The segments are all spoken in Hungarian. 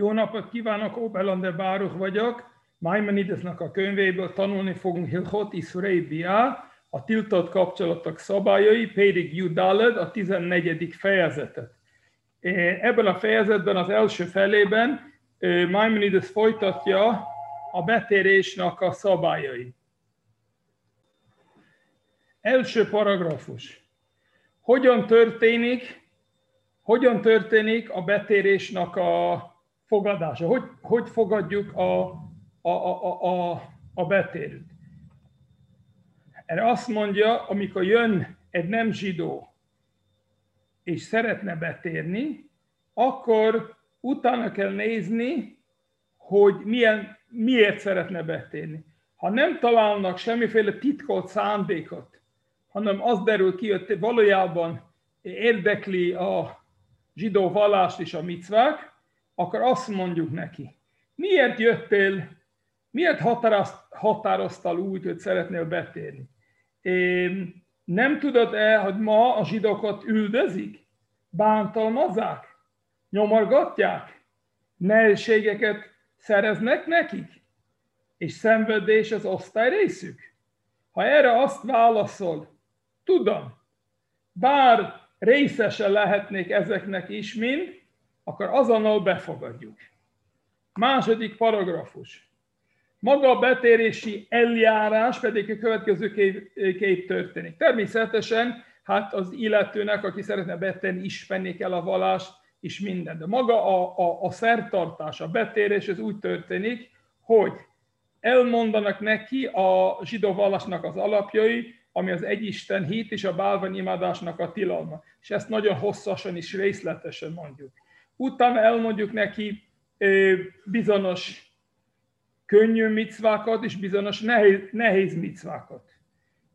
Jó napot kívánok, Obelander Báruch vagyok. Maimonidesnak a könyvéből tanulni fogunk Hilchot Isurei Bia, a tiltott kapcsolatok szabályai, pedig Judaled, a 14. fejezetet. Ebben a fejezetben, az első felében Maimonides folytatja a betérésnek a szabályai. Első paragrafus. Hogyan történik, hogyan történik a betérésnek a fogadása? Hogy, hogy fogadjuk a, a, a, a, a betérőt? Erre azt mondja, amikor jön egy nem zsidó, és szeretne betérni, akkor utána kell nézni, hogy milyen, miért szeretne betérni. Ha nem találnak semmiféle titkolt szándékot, hanem az derül ki, hogy valójában érdekli a zsidó vallást és a micvák, akkor azt mondjuk neki, miért jöttél, miért határoztál úgy, hogy szeretnél betérni? Nem tudod-e, hogy ma a zsidókat üldözik? Bántalmazzák? Nyomorgatják? Nehézségeket szereznek nekik? És szenvedés az osztály részük? Ha erre azt válaszol, tudom, bár részese lehetnék ezeknek is mind, akkor azonnal befogadjuk. Második paragrafus. Maga a betérési eljárás pedig a következő kép, kép történik. Természetesen hát az illetőnek, aki szeretne betérni, ismerni kell a vallást, és minden. De maga a, a, a szertartás, a betérés, ez úgy történik, hogy elmondanak neki a zsidó vallásnak az alapjai, ami az egyisten hit és a bálványimádásnak a tilalma. És ezt nagyon hosszasan és részletesen mondjuk. Utána elmondjuk neki bizonyos könnyű micvákat és bizonyos nehéz, nehéz micvákat.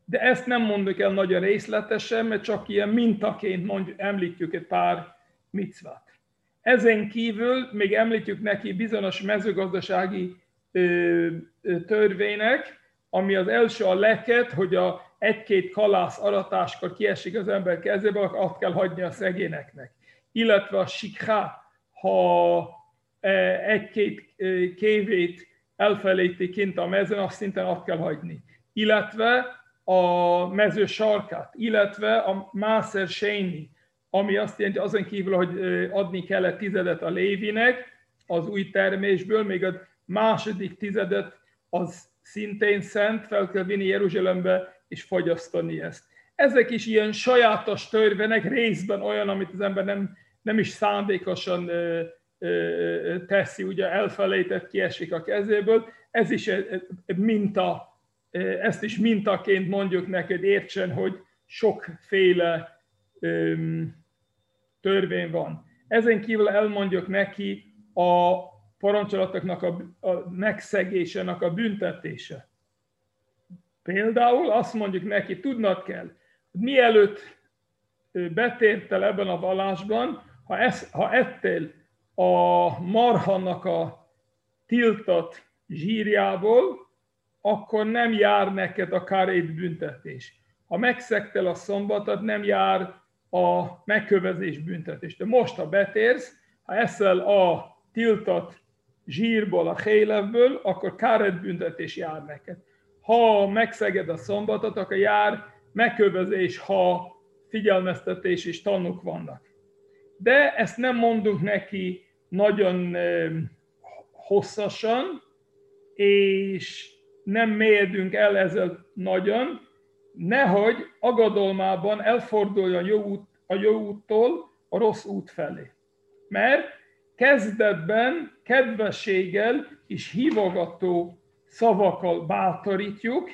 De ezt nem mondjuk el nagyon részletesen, mert csak ilyen mintaként mondjuk, említjük egy pár micvát. Ezen kívül még említjük neki bizonyos mezőgazdasági törvények, ami az első a leket, hogy a egy-két kalász aratáskor kiesik az ember kezébe, akkor azt kell hagyni a szegényeknek. Illetve a sikha, ha egy-két kévét elfelejti kint a mezőn, azt szinten azt kell hagyni. Illetve a mező sarkát, illetve a Máser Séni, ami azt jelenti azon kívül, hogy adni kellett tizedet a Lévinek az új termésből, még a második tizedet az szintén szent, fel kell vinni Jeruzsálembe és fogyasztani ezt. Ezek is ilyen sajátos törvények, részben olyan, amit az ember nem, nem is szándékosan teszi, ugye elfelejtett, kiesik a kezéből. Ez is minta, ezt is mintaként mondjuk neked értsen, hogy sokféle törvény van. Ezen kívül elmondjuk neki a parancsolatoknak a, a megszegésének a büntetése. Például azt mondjuk neki, tudnod kell, mielőtt betértel ebben a vallásban, ha, ez, ha ettél a marhannak a tiltott zsírjából, akkor nem jár neked a kárét büntetés. Ha megszektel a szombatot, nem jár a megkövezés büntetés. De most, ha betérsz, ha eszel a tiltott zsírból, a hélevből, akkor káret büntetés jár neked. Ha megszeged a szombatot, akkor jár megkövezés, ha figyelmeztetés és tanúk vannak. De ezt nem mondunk neki nagyon hosszasan, és nem mélyedünk el ezzel nagyon, nehogy agadalmában elforduljon jó út, a jó úttól a rossz út felé. Mert kezdetben kedvességgel és hívogató szavakkal bátorítjuk,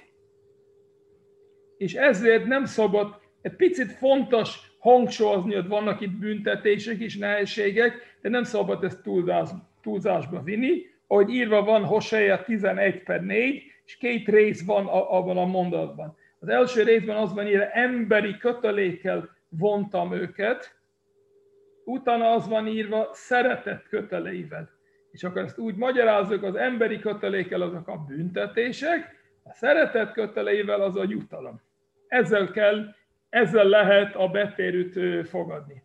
és ezért nem szabad, egy picit fontos hangsúlyozni, hogy vannak itt büntetések és nehézségek, de nem szabad ezt túlzás, túlzásba vinni. Ahogy írva van Hosea 11 per 4, és két rész van abban a mondatban. Az első részben az van írva, emberi kötelékkel vontam őket, utána az van írva, szeretett köteleivel. És akkor ezt úgy magyarázzuk, az emberi kötelékkel azok a büntetések, a szeretett köteleivel az a jutalom. Ezzel kell ezzel lehet a betérőt fogadni.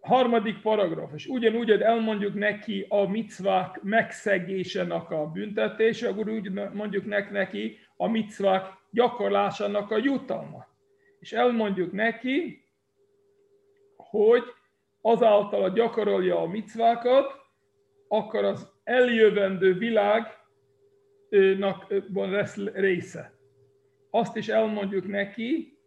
harmadik paragrafus. Ugyanúgy, hogy elmondjuk neki a micvák megszegésének a büntetése, akkor úgy mondjuk neki a micvák gyakorlásának a jutalma. És elmondjuk neki, hogy azáltal a gyakorolja a micvákat, akkor az eljövendő világnak lesz része. Azt is elmondjuk neki,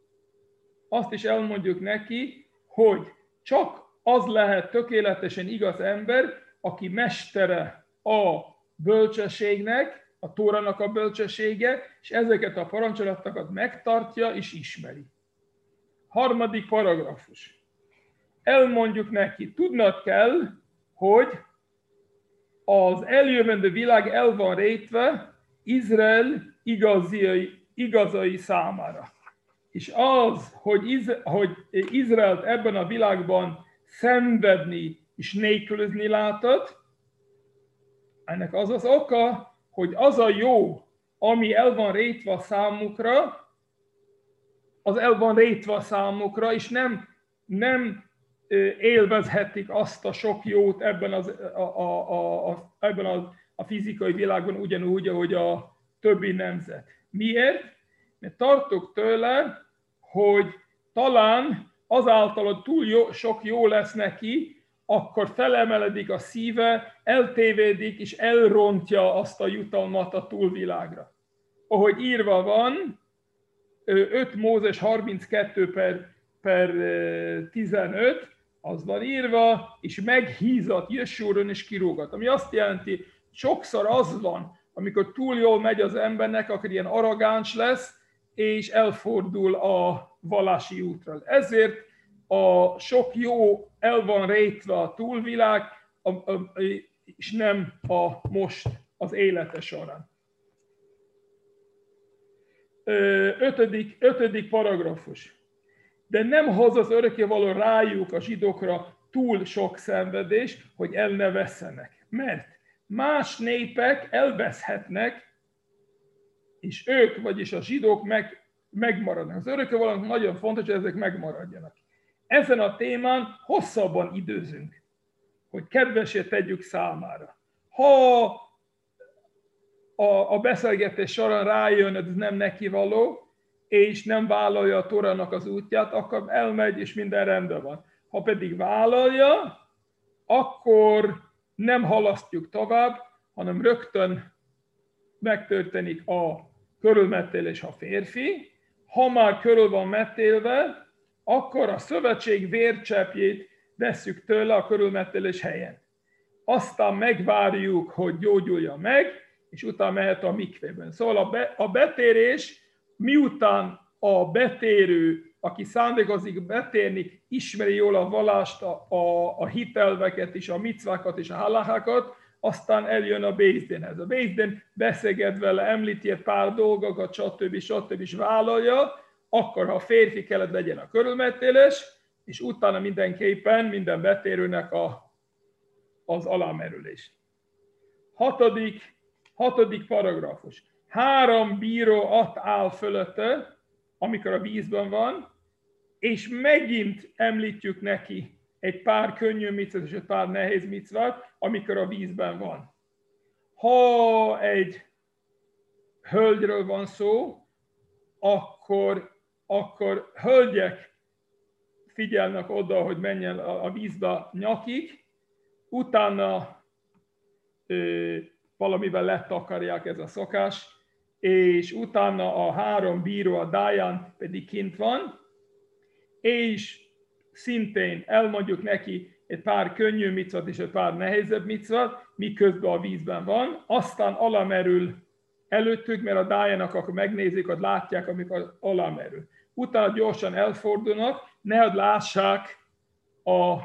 azt is elmondjuk neki, hogy csak az lehet tökéletesen igaz ember, aki mestere a bölcsességnek, a Tóranak a bölcsessége, és ezeket a parancsolatokat megtartja és ismeri. Harmadik paragrafus. Elmondjuk neki, tudnod kell, hogy az eljövendő világ el van rétve Izrael igazai, igazai számára. És az, hogy, Iz, hogy Izraelt ebben a világban szenvedni és nélkülözni látod, ennek az az oka, hogy az a jó, ami el van rétve számukra, az el van rétve számukra, és nem, nem élvezhetik azt a sok jót ebben, az, a, a, a, ebben az, a fizikai világban ugyanúgy, ahogy a többi nemzet. Miért? Mert tartok tőle, hogy talán azáltal, hogy túl jó, sok jó lesz neki, akkor felemeledik a szíve, eltévédik és elrontja azt a jutalmat a túlvilágra. Ahogy írva van, 5 Mózes 32 per, per 15, az van írva, és meghízat Jesúron és kirúgat. Ami azt jelenti, sokszor az van, amikor túl jól megy az embernek, akkor ilyen arrogáns lesz, és elfordul a vallási útról. Ezért a sok jó el van rejtve a túlvilág, és nem a most az élete során. Ötödik, ötödik paragrafus. De nem hoz az örökkévaló rájuk a zsidókra túl sok szenvedés, hogy el ne vesszenek. Mert más népek elveszhetnek, és ők, vagyis a zsidók meg megmaradnak. Az örökkévalónak nagyon fontos, hogy ezek megmaradjanak. Ezen a témán hosszabban időzünk, hogy kedvesét tegyük számára. Ha a, a beszélgetés során rájön, hogy ez nem neki való, és nem vállalja a Torának az útját, akkor elmegy, és minden rendben van. Ha pedig vállalja, akkor nem halasztjuk tovább, hanem rögtön megtörténik a körülmetélés a férfi, ha már körül van metélve, akkor a szövetség vércsepjét veszük tőle a körülmetélés helyen. Aztán megvárjuk, hogy gyógyulja meg, és utána mehet a mikvében. Szóval a, be, a betérés, miután a betérő, aki szándékozik betérni, ismeri jól a vallást, a, a, a hitelveket és a micvákat és a halakákat, aztán eljön a Bézdénhez. A Bézdén beszélget vele, említi egy pár dolgokat, stb. stb. és vállalja, akkor ha férfi kellett legyen a körülmetélés, és utána mindenképpen minden betérőnek a, az alámerülés. Hatodik, hatodik paragrafus. Három bíró ott áll fölötte, amikor a vízben van, és megint említjük neki egy pár könnyű micvát és egy pár nehéz micvát, amikor a vízben van. Ha egy hölgyről van szó, akkor, akkor hölgyek figyelnek oda, hogy menjen a vízbe nyakig, utána ö, valamivel letakarják ez a szokás, és utána a három bíró, a Dajan pedig kint van, és szintén elmondjuk neki egy pár könnyű micvat és egy pár nehezebb micvat, miközben a vízben van, aztán alamerül előttük, mert a dájának akkor megnézik, hogy látják, amikor alamerül. Utána gyorsan elfordulnak, nehogy lássák a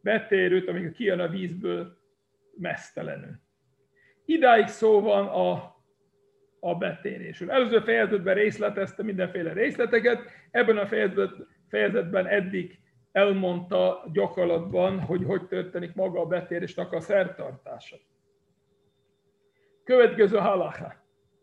betérőt, amikor kijön a vízből mesztelenül. Idáig szó van a, a betérésről. Előző fejezetben részletezte mindenféle részleteket, ebben a fejezetben, fejezetben eddig elmondta gyakorlatban, hogy hogy történik maga a betérésnek a szertartása. Következő halacha.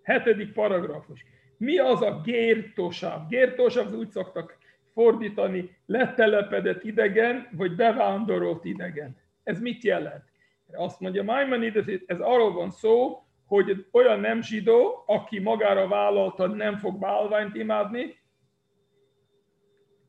Hetedik paragrafus. Mi az a gértosabb? Gértosabb, úgy szoktak fordítani letelepedett idegen, vagy bevándorolt idegen. Ez mit jelent? Azt mondja Maimonides, ez arról van szó, hogy olyan nem zsidó, aki magára vállalta, nem fog bálványt imádni,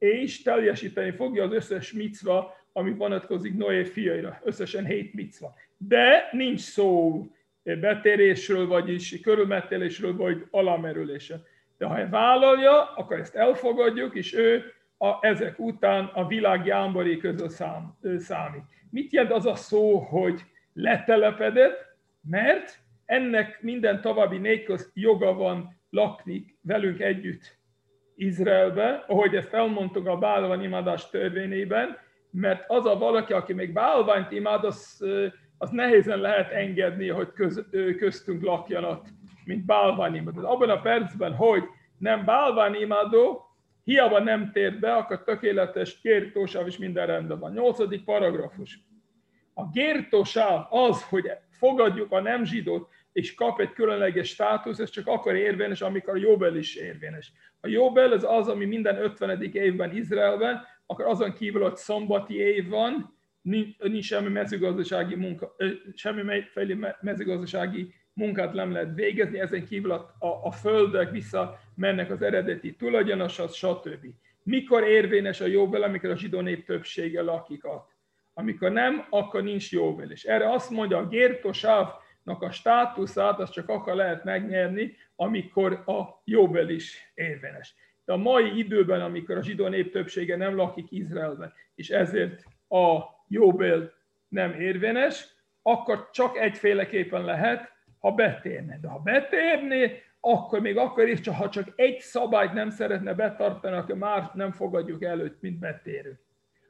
és teljesíteni fogja az összes micva, ami vonatkozik Noé fiaira, összesen hét micva. De nincs szó betérésről, vagyis körülmetélésről, vagy alamerülésről. De ha vállalja, akkor ezt elfogadjuk, és ő a, ezek után a világ jámbori között szám, számít. Mit jelent az a szó, hogy letelepedett? Mert ennek minden további négy joga van lakni velünk együtt Izraelbe, ahogy ezt elmondtuk a bálvány imádás törvényében, mert az a valaki, aki még bálványt imád, az, az nehézen lehet engedni, hogy köz, köztünk lakjanak, mint bálványimádó. Abban a percben, hogy nem bálványimádó, hiába nem tér be, akkor tökéletes kértósáv is minden rendben van. Nyolcadik paragrafus. A gértósáv az, hogy fogadjuk a nem zsidót, és kap egy különleges státusz, ez csak akkor érvényes, amikor a Jóbel is érvényes. A Jóbel az az, ami minden 50. évben Izraelben, akkor azon kívül, hogy szombati év van, nincs semmi mezőgazdasági munka, semmi mezőgazdasági munkát nem lehet végezni, ezen kívül a, a, a földek vissza mennek az eredeti tulajdonoshoz, stb. Mikor érvényes a jóbel, amikor a zsidó nép többsége lakik ott? Amikor nem, akkor nincs jóbel. És erre azt mondja, a gértosávnak a státuszát az csak akkor lehet megnyerni, amikor a jóbel is érvényes. De a mai időben, amikor a zsidó nép többsége nem lakik Izraelben, és ezért a jóbel nem érvényes, akkor csak egyféleképpen lehet, ha betérne. De ha betérné, akkor még akkor is, ha csak egy szabályt nem szeretne betartani, akkor már nem fogadjuk előtt, mint betérő.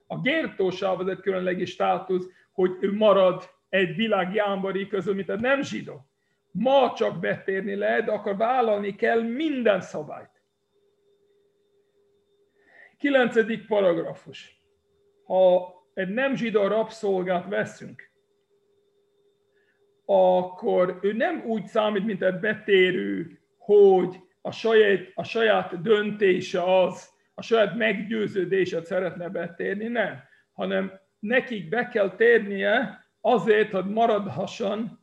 A gértósáv az egy különlegi státusz, hogy ő marad egy világ jámbori közül, mint a nem zsidó. Ma csak betérni lehet, akkor vállalni kell minden szabályt. Kilencedik paragrafus. Ha egy nem zsidó rabszolgát veszünk, akkor ő nem úgy számít, mint egy betérő, hogy a saját, a saját döntése az, a saját meggyőződéset szeretne betérni, nem, hanem nekik be kell térnie azért, hogy maradhasson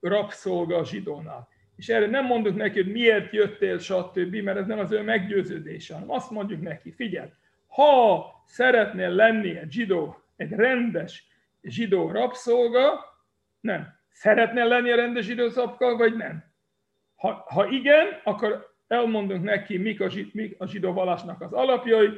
rabszolga a zsidónál. És erre nem mondjuk neki, hogy miért jöttél, stb., mert ez nem az ő meggyőződése, hanem azt mondjuk neki, figyelj, ha szeretnél lenni egy zsidó, egy rendes zsidó rabszolga, nem. Szeretne lenni a rendes időszakkal, vagy nem? Ha, ha igen, akkor elmondunk neki, mik a, mik a zsidó vallásnak az alapjai,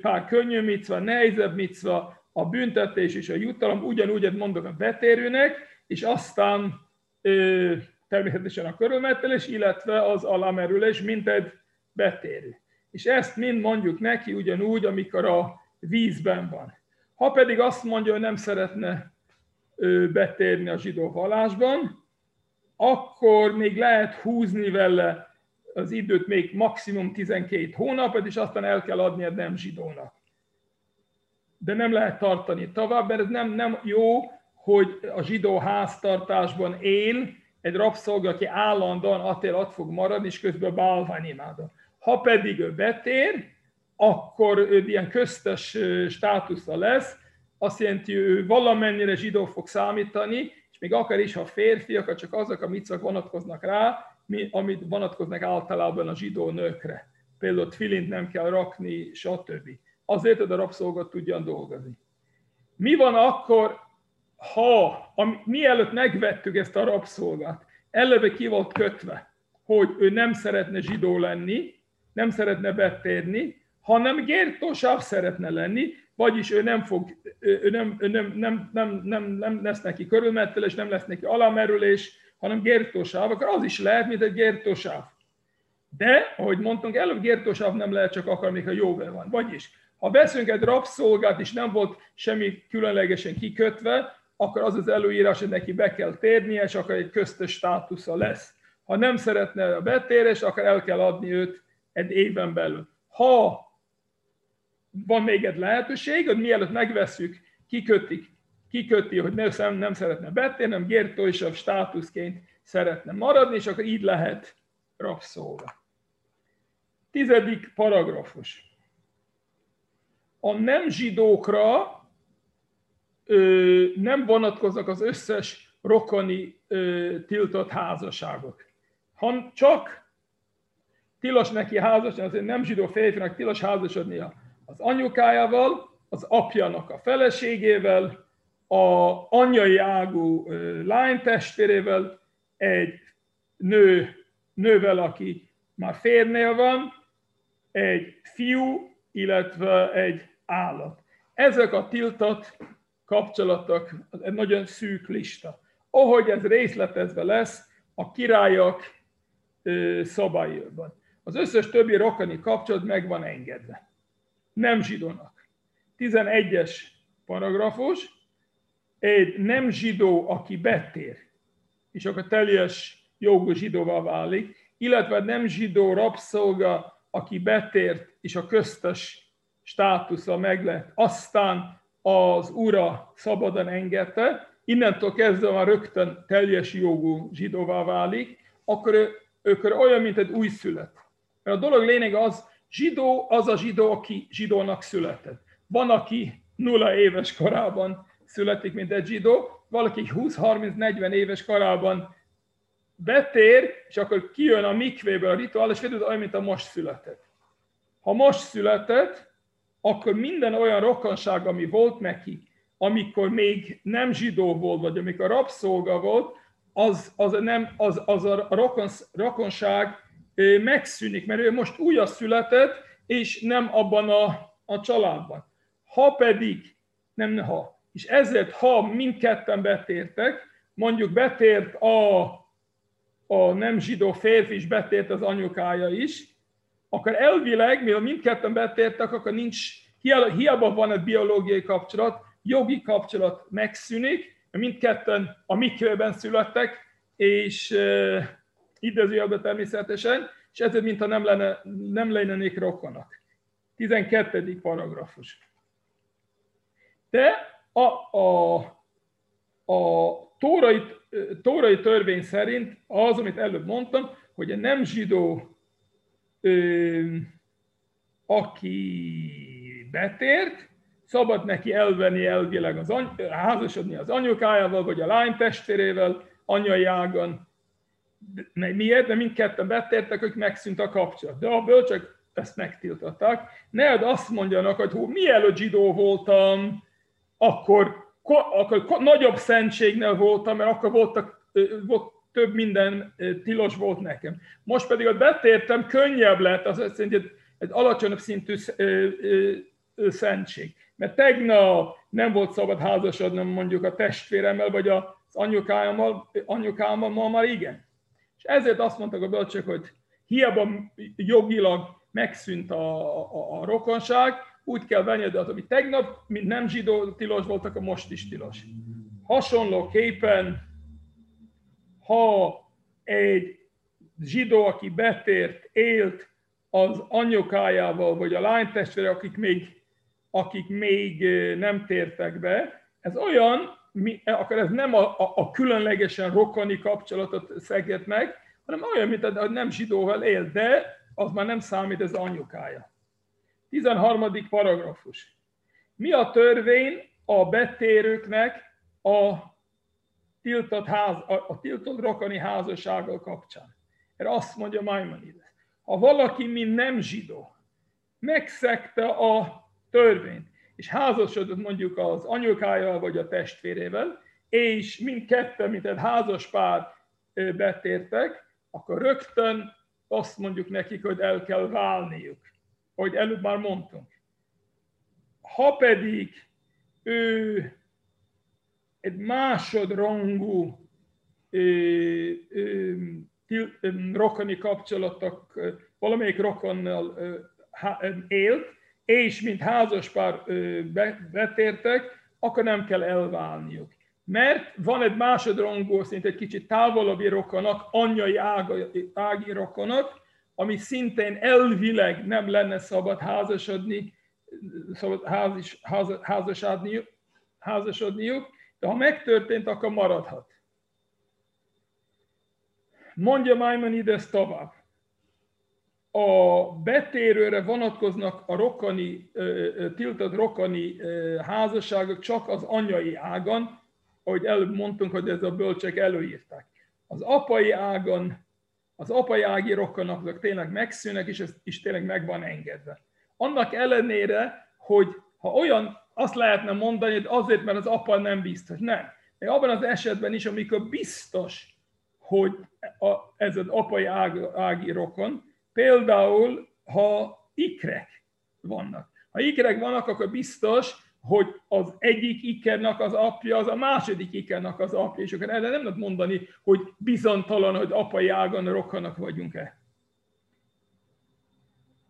pár könnyű micva, nehezebb micva, a büntetés és a jutalom, ugyanúgy mondok a betérőnek, és aztán ö, természetesen a körülmetelés, illetve az alamerülés, mint egy betérő. És ezt mind mondjuk neki ugyanúgy, amikor a vízben van. Ha pedig azt mondja, hogy nem szeretne betérni a zsidó vallásban, akkor még lehet húzni vele az időt még maximum 12 hónapot, és aztán el kell adni a nem zsidónak. De nem lehet tartani tovább, mert ez nem, nem jó, hogy a zsidó háztartásban él, egy rabszolga, aki állandóan atél fog maradni, és közben bálványimádon. Ha pedig ő betér, akkor ő ilyen köztes státusza lesz, azt jelenti, ő valamennyire zsidó fog számítani, és még akár is, ha férfi, akkor csak azok a micvak vonatkoznak rá, amit vonatkoznak általában a zsidó nőkre. Például tfilint nem kell rakni, stb. Azért, hogy a rabszolgat tudjan dolgozni. Mi van akkor, ha, ami, mielőtt megvettük ezt a rabszolgát, eleve ki volt kötve, hogy ő nem szeretne zsidó lenni, nem szeretne betérni, hanem gértósáv szeretne lenni, vagyis ő nem fog, ő nem, ő nem, nem, nem, nem, nem lesz neki körülmettelés, nem lesz neki alamerülés, hanem gértósáv, akkor az is lehet, mint egy gértósáv. De, ahogy mondtunk, előbb gértósáv nem lehet csak akkor, amikor jóvel van. Vagyis, ha veszünk egy rabszolgát, és nem volt semmi különlegesen kikötve, akkor az az előírás, hogy neki be kell térnie, és akkor egy köztes státusza lesz. Ha nem szeretne a betérés, akkor el kell adni őt egy éven belül. Ha van még egy lehetőség, hogy mielőtt megveszük, kikötik, kiköti, hogy nem, nem szeretne betérni, és a státuszként szeretne maradni, és akkor így lehet rabszolga. Tizedik paragrafus. A nem zsidókra ö, nem vonatkoznak az összes rokoni ö, tiltott házasságok. Han csak tilos neki házasodni, azért nem zsidó férfinak tilos házasodnia az anyukájával, az apjának a feleségével, a anyai ágú lánytestvérével, egy nő, nővel, aki már férnél van, egy fiú, illetve egy állat. Ezek a tiltott kapcsolatok, egy nagyon szűk lista. Ahogy ez részletezve lesz a királyok szabályokban. Az összes többi rokani kapcsolat meg van engedve. Nem zsidónak. 11-es paragrafus. Egy nem zsidó, aki betér, és akkor teljes jogú zsidóvá válik, illetve nem zsidó rabszolga, aki betért, és a köztes státusza meg lett. Aztán az ura szabadon engedte, innentől kezdve már rögtön teljes jogú zsidóvá válik, akkor ő, ő olyan, mint egy újszület. Mert a dolog lényeg az, zsidó az a zsidó, aki zsidónak született. Van, aki nulla éves korában születik, mint egy zsidó, valaki 20-30-40 éves korában betér, és akkor kijön a mikvéből a rituál, és olyan, mint a most született. Ha most született, akkor minden olyan rokonság, ami volt neki, amikor még nem zsidó volt, vagy amikor rabszolga volt, az, az, nem, az, az a rokon, rokonság megszűnik, mert ő most újra született, és nem abban a, a családban. Ha pedig, nem ha, és ezért, ha mindketten betértek, mondjuk betért a, a nem zsidó férfi is betért az anyukája is, akkor elvileg, mivel mindketten betértek, akkor nincs, hiába van egy biológiai kapcsolat, jogi kapcsolat megszűnik, mindketten a mikvében születtek, és idézőjelben természetesen, és ezért mintha nem, lenne, nem lennének rokonak. 12. paragrafus. De a, a, a tórai, tórai törvény szerint az, amit előbb mondtam, hogy a nem zsidó, ö, aki betért, szabad neki elvenni elvileg az any- házasodni az anyukájával, vagy a lány testvérével, anyai ágon, Miért? Mert mindketten betértek, hogy megszűnt a kapcsolat. De a bölcsök ezt megtiltották. Ne azt mondjanak, hogy hú, mielőtt zsidó voltam, akkor, akkor nagyobb szentségnél voltam, mert akkor voltak, volt több minden tilos volt nekem. Most pedig ott betértem, könnyebb lett, az azt egy, alacsonyabb szintű szentség. Mert tegnap nem volt szabad házasodnom mondjuk a testvéremmel, vagy az anyukámmal, anyukámmal ma már igen. És ezért azt mondtak a bölcsök, hogy hiába jogilag megszűnt a, a, a rokonság, úgy kell venni, de az, ami tegnap, mint nem zsidó tilos volt, akkor most is tilos. Hasonlóképpen, ha egy zsidó, aki betért, élt az anyukájával, vagy a lánytestvére, akik még, akik még nem tértek be, ez olyan, mi, akkor ez nem a, a, a különlegesen rokoni kapcsolatot szeget meg, hanem olyan, mint a nem zsidóval él, de az már nem számít, ez anyukája. 13. paragrafus. Mi a törvény a betérőknek a tiltott, ház, a, tiltott rokoni házassággal kapcsán? Erre azt mondja Maimonides. Ha valaki, mint nem zsidó, megszegte a törvényt, és házasodott mondjuk az anyukájával vagy a testvérével, és mindketten, mint egy házas pár betértek, akkor rögtön azt mondjuk nekik, hogy el kell válniuk, hogy előbb már mondtunk. Ha pedig ő egy másodrangú rokoni kapcsolatok, valamelyik rokonnal élt, és mint házaspár betértek, akkor nem kell elválniuk. Mert van egy másodrangú, szinte egy kicsit távolabbi rokonak, anyai ági, ági rokonak, ami szintén elvileg nem lenne szabad házasodni, szabad házis, ház, házasodniuk, házasodniuk, de ha megtörtént, akkor maradhat. Mondja Maimonides tovább. a betérőre vonatkoznak a rokani, tiltott rokani házasságok csak az anyai ágon, ahogy előbb mondtunk, hogy ez a bölcsek előírták. Az apai ágon, az apai ági rokonok azok tényleg megszűnnek, és ez is tényleg meg van engedve. Annak ellenére, hogy ha olyan, azt lehetne mondani, hogy azért, mert az apa nem biztos. Nem. Még abban az esetben is, amikor biztos, hogy a, ez az apai ág, ági rokon, például, ha ikrek vannak. Ha ikrek vannak, akkor biztos, hogy az egyik ikernek az apja, az a második ikernek az apja, és akkor erre nem lehet mondani, hogy bizontalan, hogy apai ágon rokonok vagyunk-e.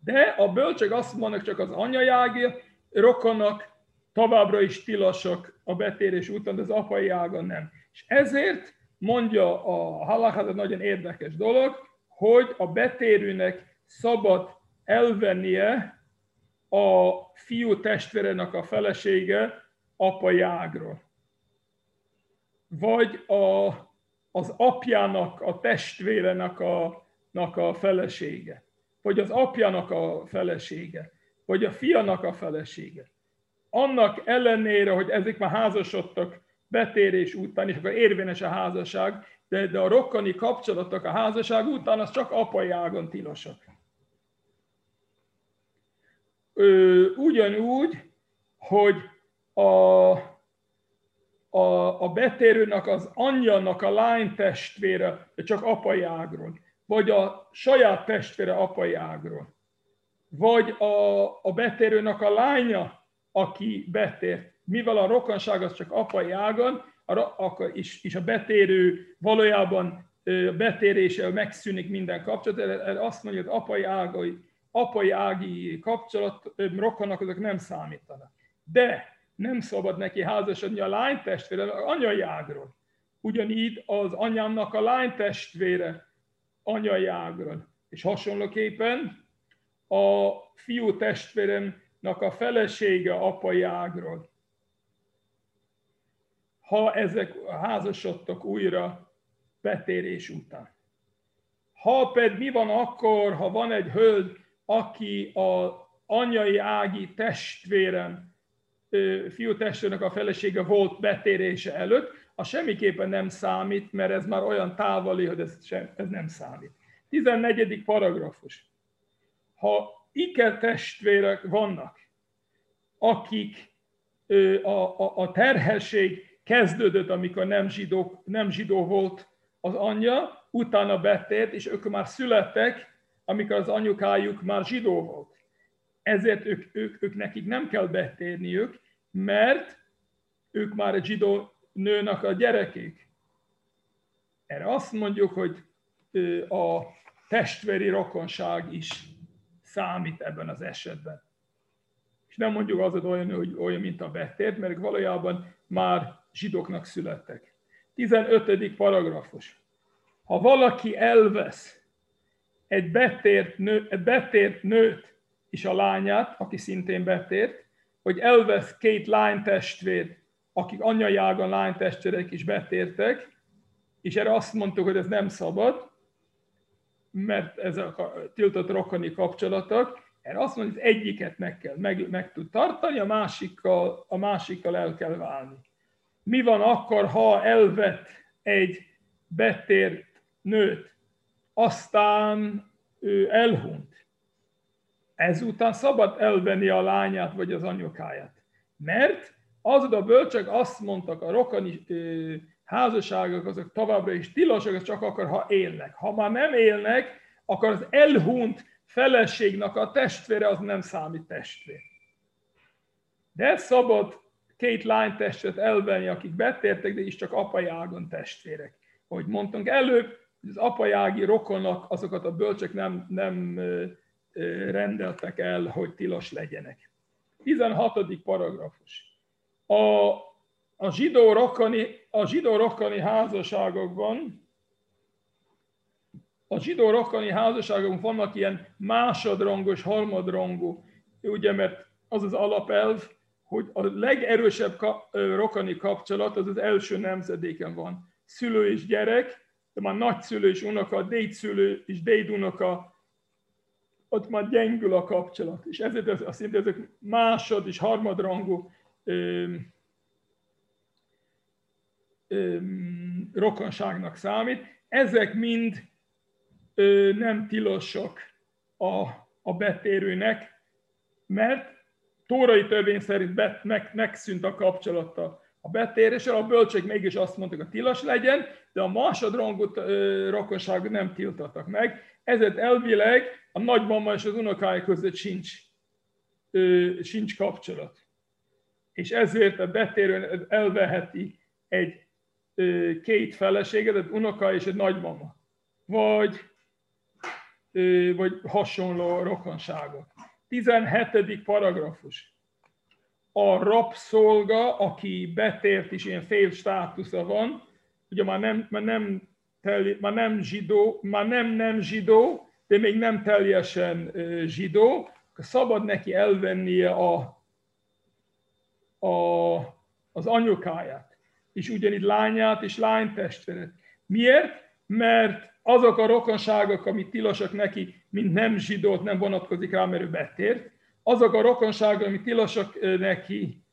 De a bölcsök azt mondanak, csak az anyai ági rokonok továbbra is tilosak a betérés után, de az apai ágon nem. És ezért mondja a halakha, ez nagyon érdekes dolog, hogy a betérőnek szabad elvennie a fiú testvérenek a felesége apai ágról. Vagy a, az apjának, a testvérenek a, a felesége. Vagy az apjának a felesége. Vagy a fianak a felesége. Annak ellenére, hogy ezek már házasodtak betérés után, és akkor érvényes a házasság, de, de a rokkani kapcsolatok a házasság után az csak apai ágon tilosak. Ö, ugyanúgy, hogy a, a, a betérőnek az anyjának a lány testvére csak apai ágról, vagy a saját testvére apai ágról, vagy a, a betérőnek a lánya, aki betért, mivel a rokonság az csak apai ágon, is a betérő valójában betéréssel megszűnik minden kapcsolat. Azt mondja, hogy apai ágai, apai ági kapcsolat, rokonok azok nem számítanak. De nem szabad neki házasodni a lánytestvére, az anyai ágról. Ugyanígy az anyámnak a lánytestvére anyai ágról. És hasonlóképpen a fiú testvéremnek a felesége apai ágról ha ezek házasodtak újra betérés után. Ha pedig mi van akkor, ha van egy hölgy, aki a anyai ági testvérem, fiú testvérnek a felesége volt betérése előtt, az semmiképpen nem számít, mert ez már olyan távoli, hogy ez, sem, ez nem számít. 14. paragrafus. Ha iker testvérek vannak, akik a, a, a terhesség kezdődött, amikor nem zsidó, nem zsidó volt az anyja, utána betért, és ők már születtek, amikor az anyukájuk már zsidó volt. Ezért ők, ők, ők nekik nem kell betérniük, mert ők már egy zsidó nőnek a gyerekek. Erre azt mondjuk, hogy a testvéri rokonság is számít ebben az esetben. És nem mondjuk az, hogy olyan, hogy olyan, mint a betért, mert valójában már zsidóknak születtek. 15. paragrafus. Ha valaki elvesz egy betért, nő, betért nőt és a lányát, aki szintén betért, hogy elvesz két lánytestvért, akik anyai ágon lánytestvérek is betértek, és erre azt mondtuk, hogy ez nem szabad, mert ezek a tiltott rokoni kapcsolatok, erre azt mondjuk, hogy egyiket meg kell, meg, meg tud tartani, a másikkal, a másikkal el kell válni mi van akkor, ha elvet egy betért nőt, aztán ő elhunyt. Ezután szabad elvenni a lányát vagy az anyukáját. Mert az a bölcsök azt mondtak, a rokani házasságok azok továbbra is tilosak, csak akkor, ha élnek. Ha már nem élnek, akkor az elhunyt feleségnek a testvére az nem számít testvér. De szabad két lány testvet elvenni, akik betértek, de is csak apai ágon testvérek. Ahogy mondtunk előbb, az apai ági rokonok, azokat a bölcsök nem, nem rendeltek el, hogy tilos legyenek. 16. paragrafus. A, a zsidó rokani, a zsidó rokani házasságokban a zsidó rokani házasságokban vannak ilyen másodrangos, harmadrangú, ugye, mert az az alapelv, hogy a legerősebb rokani kapcsolat az az első nemzedéken van. Szülő és gyerek, de már nagyszülő és unoka, dédszülő és dédunoka, ott már gyengül a kapcsolat. És ezért az, azt jelenti, ezek másod és harmadrangú rokonságnak számít. Ezek mind nem tilosak a, a betérőnek, mert tórai törvény szerint bet, meg, megszűnt a kapcsolata a betéréssel, a bölcsek mégis azt mondták, hogy tilos legyen, de a másodrangú rokonságot nem tiltottak meg. Ezért elvileg a nagymama és az unokája között sincs, ö, sincs kapcsolat. És ezért a betérő elveheti egy két feleséget, egy unoka és egy nagymama. Vagy, vagy hasonló rokonságot. 17. paragrafus. A rabszolga, aki betért és ilyen fél státusza van, ugye már nem, már nem, már nem zsidó, már nem nem zsidó, de még nem teljesen zsidó, szabad neki elvennie a, a, az anyukáját, és ugyanígy lányát és lánytestveret. Miért? Mert azok a rokonságok, amit tilosak neki, mint nem zsidót, nem vonatkozik rá, mert ő betért, azok a rokonságok, amit tilosak neki,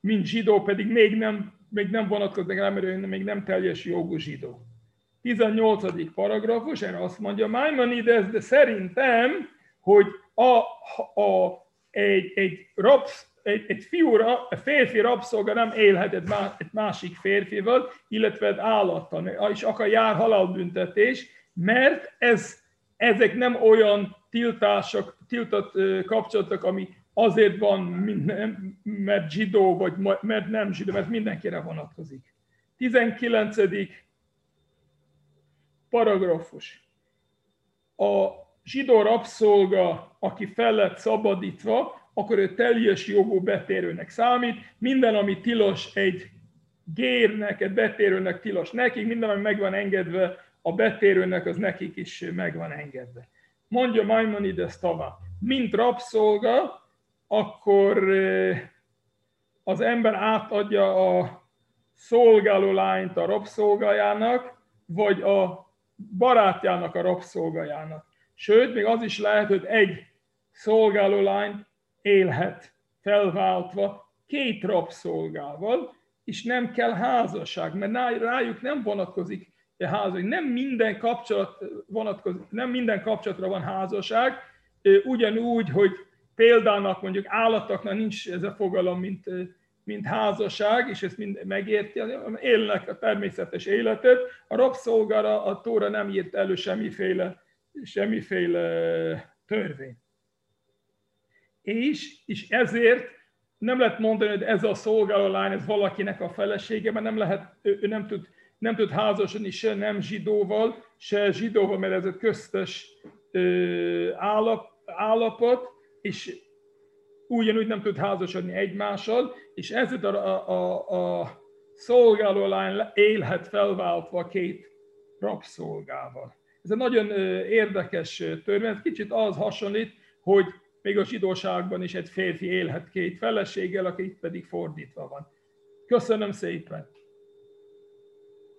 mint zsidó, pedig még nem, még nem vonatkozik rá, mert ő még nem teljes jogú zsidó. 18. paragrafus, erre azt mondja Maimonides, de szerintem, hogy a, a, egy, egy, rabsz, egy, egy fiúra, férfi rabszolga nem élhet egy, egy másik férfival, illetve egy állattal, és akar jár halálbüntetés, mert ez, ezek nem olyan tiltások, tiltott kapcsolatok, ami azért van, mert zsidó, vagy mert nem zsidó, mert mindenkire vonatkozik. 19 paragrafus. A zsidó rabszolga, aki fel lett szabadítva, akkor ő teljes jogú betérőnek számít. Minden, ami tilos egy gérnek, egy betérőnek tilos nekik, minden, ami meg van engedve a betérőnek, az nekik is meg van engedve. Mondja Maimonides tovább. Mint rabszolga, akkor az ember átadja a szolgáló lányt a rabszolgájának, vagy a barátjának a rabszolgajának. Sőt, még az is lehet, hogy egy szolgáló lány élhet felváltva két rabszolgával, és nem kell házasság, mert rájuk nem vonatkozik a házasság. Nem minden, kapcsolat vonatkozik, nem minden kapcsolatra van házasság, ugyanúgy, hogy példának mondjuk állatoknak nincs ez a fogalom, mint mint házasság, és ezt mind megérti, élnek a természetes életet. A rabszolgára a Tóra nem írt elő semmiféle, semmiféle törvény. És, és ezért nem lehet mondani, hogy ez a szolgáló lány, ez valakinek a felesége, mert nem lehet, ő, ő nem tud, nem tud házasodni se nem zsidóval, se zsidóval, mert ez egy köztes ö, állap, állapot, és ugyanúgy nem tud házasodni egymással, és ezért a, a, a, a szolgáló lány élhet felváltva két rabszolgával. Ez egy nagyon érdekes törvény, ez kicsit az hasonlít, hogy még a zsidóságban is egy férfi élhet két feleséggel, aki itt pedig fordítva van. Köszönöm szépen!